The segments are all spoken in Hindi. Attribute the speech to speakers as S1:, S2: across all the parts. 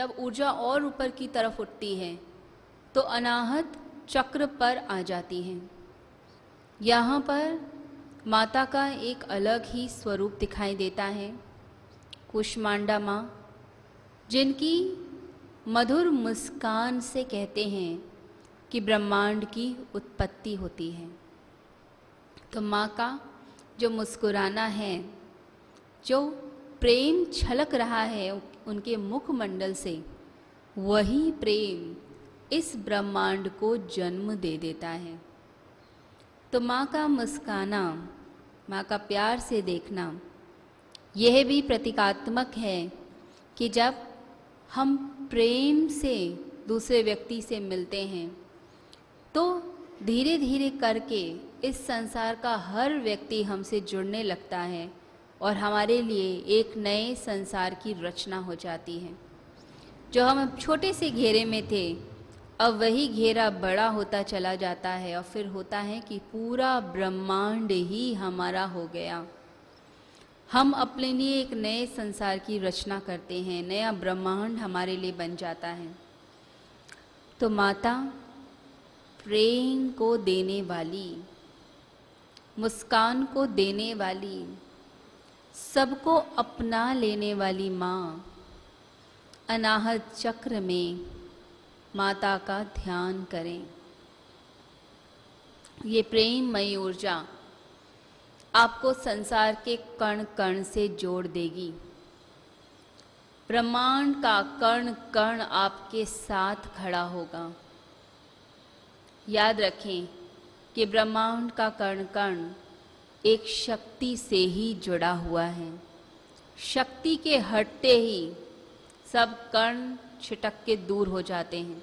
S1: जब ऊर्जा और ऊपर की तरफ़ उठती है तो अनाहत चक्र पर आ जाती है। यहाँ पर माता का एक अलग ही स्वरूप दिखाई देता है, कुष्मांडा माँ, जिनकी मधुर मुस्कान से कहते हैं कि ब्रह्मांड की उत्पत्ति होती है। तो माँ का जो मुस्कुराना है, जो प्रेम छलक रहा है उनके मुखमंडल से। वही प्रेम इस ब्रह्मांड को जन्म दे देता है। तो माँ का मुस्काना, माँ का प्यार से देखना, यह भी प्रतीकात्मक है कि जब हम प्रेम से दूसरे व्यक्ति से मिलते हैं तो धीरे धीरे करके इस संसार का हर व्यक्ति हमसे जुड़ने लगता है। और हमारे लिए एक नए संसार की रचना हो जाती है। जो हम छोटे से घेरे में थे, अब वही घेरा बड़ा होता चला जाता है और फिर होता है कि पूरा ब्रह्मांड ही हमारा हो गया। हम अपने लिए एक नए संसार की रचना करते हैं, नया ब्रह्मांड हमारे लिए बन जाता है। तो माता, प्रेम को देने वाली, मुस्कान को देने वाली सबको अपना लेने वाली माँ। अनाहत चक्र में माता का ध्यान करें। ये प्रेममयी ऊर्जा आपको संसार के कण कण से जोड़ देगी। ब्रह्मांड का कण कण आपके साथ खड़ा होगा। याद रखें कि ब्रह्मांड का कण कण एक शक्ति से ही जुड़ा हुआ है। शक्ति के हटते ही सब कर्ण छिटक के दूर हो जाते हैं।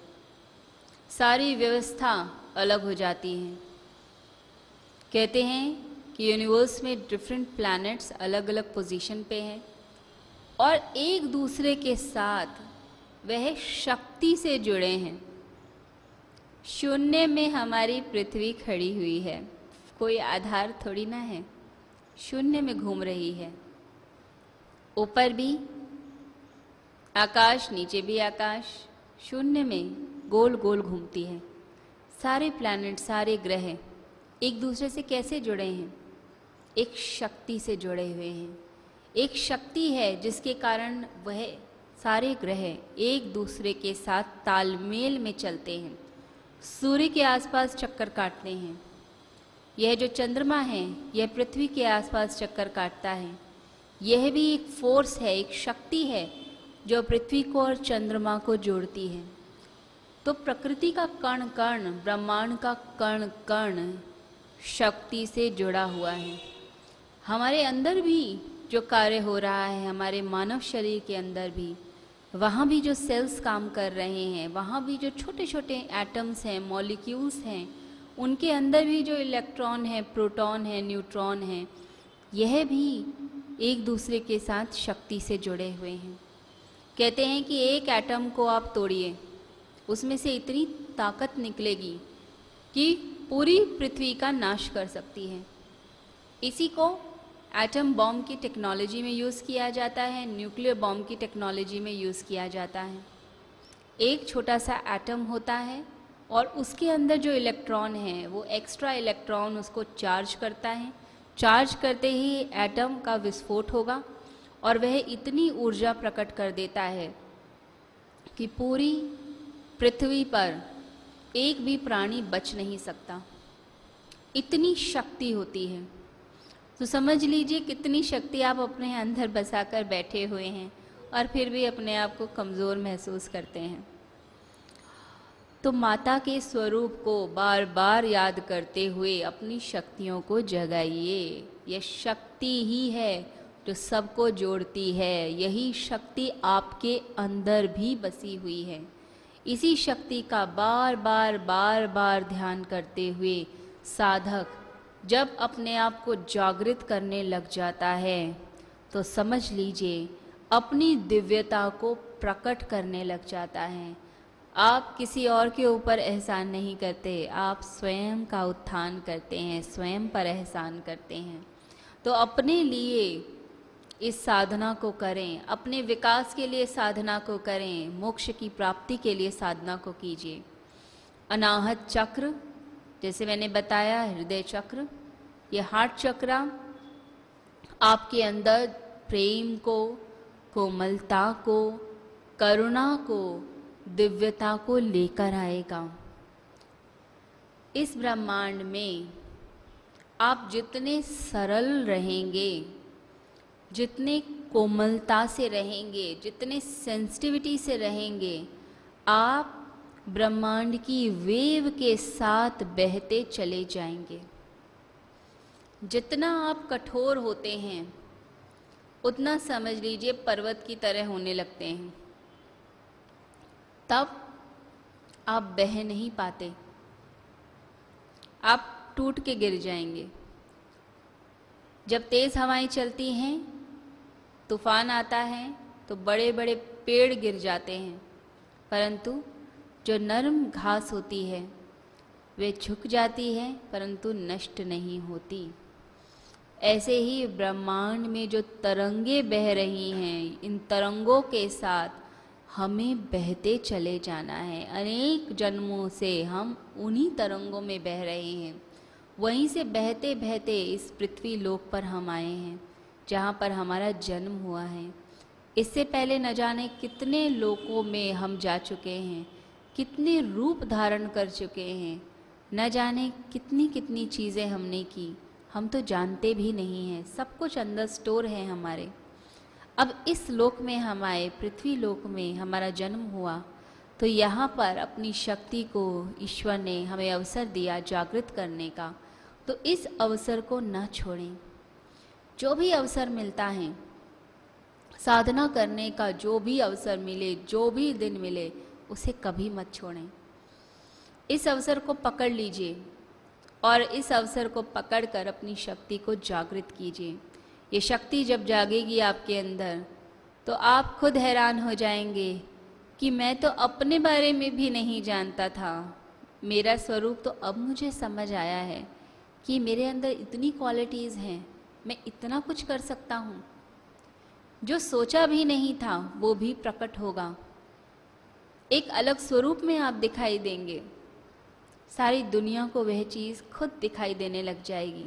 S1: सारी व्यवस्था अलग हो जाती है। कहते हैं कि यूनिवर्स में डिफरेंट प्लैनेट्स अलग अलग पोजीशन पे हैं और एक दूसरे के साथ वह शक्ति से जुड़े हैं। शून्य में हमारी पृथ्वी खड़ी हुई है। कोई आधार थोड़ी ना है। शून्य में घूम रही है। ऊपर भी, आकाश, नीचे भी आकाश, शून्य में गोल गोल घूमती है। सारे प्लैनेट सारे ग्रह एक दूसरे से कैसे जुड़े हैं? एक शक्ति से जुड़े हुए हैं। एक शक्ति है जिसके कारण वह सारे ग्रह एक दूसरे के साथ तालमेल में चलते हैं। सूर्य के आसपास चक्कर काटते हैं। यह जो चंद्रमा है, यह पृथ्वी के आसपास चक्कर काटता है। यह भी एक फोर्स है, एक शक्ति है, जो पृथ्वी को और चंद्रमा को जोड़ती है। तो प्रकृति का कण कण, ब्रह्मांड का कण कण शक्ति से जुड़ा हुआ है। हमारे अंदर भी जो कार्य हो रहा है, हमारे मानव शरीर के अंदर भी, वहाँ भी जो सेल्स काम कर रहे हैं, वहाँ भी जो छोटे छोटे एटम्स हैं मॉलिक्यूल्स हैं उनके अंदर भी जो इलेक्ट्रॉन है, प्रोटॉन है, न्यूट्रॉन है, यह भी एक दूसरे के साथ शक्ति से जुड़े हुए हैं। कहते हैं कि एक एटम को आप तोड़िए, उसमें से इतनी ताकत निकलेगी कि पूरी पृथ्वी का नाश कर सकती है। इसी को एटम बॉम्ब की टेक्नोलॉजी में यूज़ किया जाता है, न्यूक्लियर बॉम्ब की टेक्नोलॉजी में यूज़ किया जाता है। एक छोटा सा एटम होता है और उसके अंदर जो इलेक्ट्रॉन है, वो एक्स्ट्रा इलेक्ट्रॉन उसको चार्ज करता है। चार्ज करते ही एटम का विस्फोट होगा और वह इतनी ऊर्जा प्रकट कर देता है कि पूरी पृथ्वी पर एक भी प्राणी बच नहीं सकता। इतनी शक्ति होती है। तो समझ लीजिए कितनी शक्ति आप अपने अंदर बसाकर बैठे हुए हैं और फिर भी अपने आप को कमज़ोर महसूस करते हैं। तो माता के स्वरूप को बार बार याद करते हुए अपनी शक्तियों को जगाइए। यह शक्ति ही है जो सबको जोड़ती है। यही शक्ति आपके अंदर भी बसी हुई है। इसी शक्ति का बार बार बार बार ध्यान करते हुए साधक जब अपने आप को जागृत करने लग जाता है तो समझ लीजिए, अपनी दिव्यता को प्रकट करने लग जाता है। आप किसी और के ऊपर एहसान नहीं करते, आप स्वयं का उत्थान करते हैं, स्वयं पर एहसान करते हैं। तो अपने लिए इस साधना को करें, अपने विकास के लिए साधना को करें, मोक्ष की प्राप्ति के लिए साधना को कीजिए। अनाहत चक्र, जैसे मैंने बताया, हृदय चक्र, ये हार्ट चक्रा, आपके अंदर प्रेम को, कोमलता को, करुणा को दिव्यता को लेकर आएगा। इस ब्रह्मांड में आप जितने सरल रहेंगे, जितने कोमलता से रहेंगे, जितने सेंसिटिविटी से रहेंगे, आप ब्रह्मांड की वेव के साथ बहते चले जाएँगे। जितना आप कठोर होते हैं, उतना समझ लीजिए पर्वत की तरह होने लगते हैं। तब आप बह नहीं पाते। आप टूट के गिर जाएँगे। जब तेज़ हवाएँ चलती हैं, तूफ़ान आता है तो बड़े बड़े पेड़ गिर जाते हैं। परंतु जो नरम घास होती है, वे झुक जाती है, परंतु नष्ट नहीं होती। ऐसे ही ब्रह्मांड में जो तरंगे बह रही हैं, इन तरंगों के साथ हमें बहते चले जाना है। अनेक जन्मों से हम उन्हीं तरंगों में बह रहे हैं। वहीं से बहते बहते इस पृथ्वी लोक पर हम आए हैं, जहाँ पर हमारा जन्म हुआ है। इससे पहले न जाने कितने लोकों में हम जा चुके हैं, कितने रूप धारण कर चुके हैं। न जाने कितनी कितनी चीज़ें हमने की, हम तो जानते भी नहीं हैं, सब कुछ अंदर स्टोर है हमारे। अब इस लोक में हम आए पृथ्वी लोक में हमारा जन्म हुआ तो यहाँ पर अपनी शक्ति को ईश्वर ने हमें अवसर दिया जागृत करने का। तो इस अवसर को न छोड़ें। जो भी अवसर मिलता है, साधना करने का जो भी अवसर मिले, जो भी दिन मिले, उसे कभी मत छोड़ें। इस अवसर को पकड़ लीजिए और इस अवसर को पकड़कर अपनी शक्ति को जागृत कीजिए। ये शक्ति जब जागेगी आपके अंदर तो आप खुद हैरान हो जाएँगे कि मैं तो अपने बारे में भी नहीं जानता था। मेरा स्वरूप तो अब मुझे समझ आया है कि मेरे अंदर इतनी क्वालिटीज़ हैं, मैं इतना कुछ कर सकता हूँ। जो सोचा भी नहीं था, वो भी प्रकट होगा। एक अलग स्वरूप में आप दिखाई देंगे। सारी दुनिया को वह चीज़ खुद दिखाई देने लग जाएगी।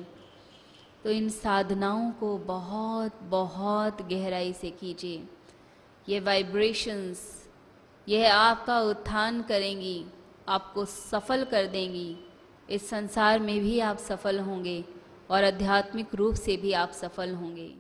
S1: तो इन साधनाओं को बहुत बहुत गहराई से कीजिए। ये वाइब्रेशंस यह आपका उत्थान करेंगी, आपको सफल कर देंगी। इस संसार में भी आप सफल होंगे और आध्यात्मिक रूप से भी आप सफल होंगे।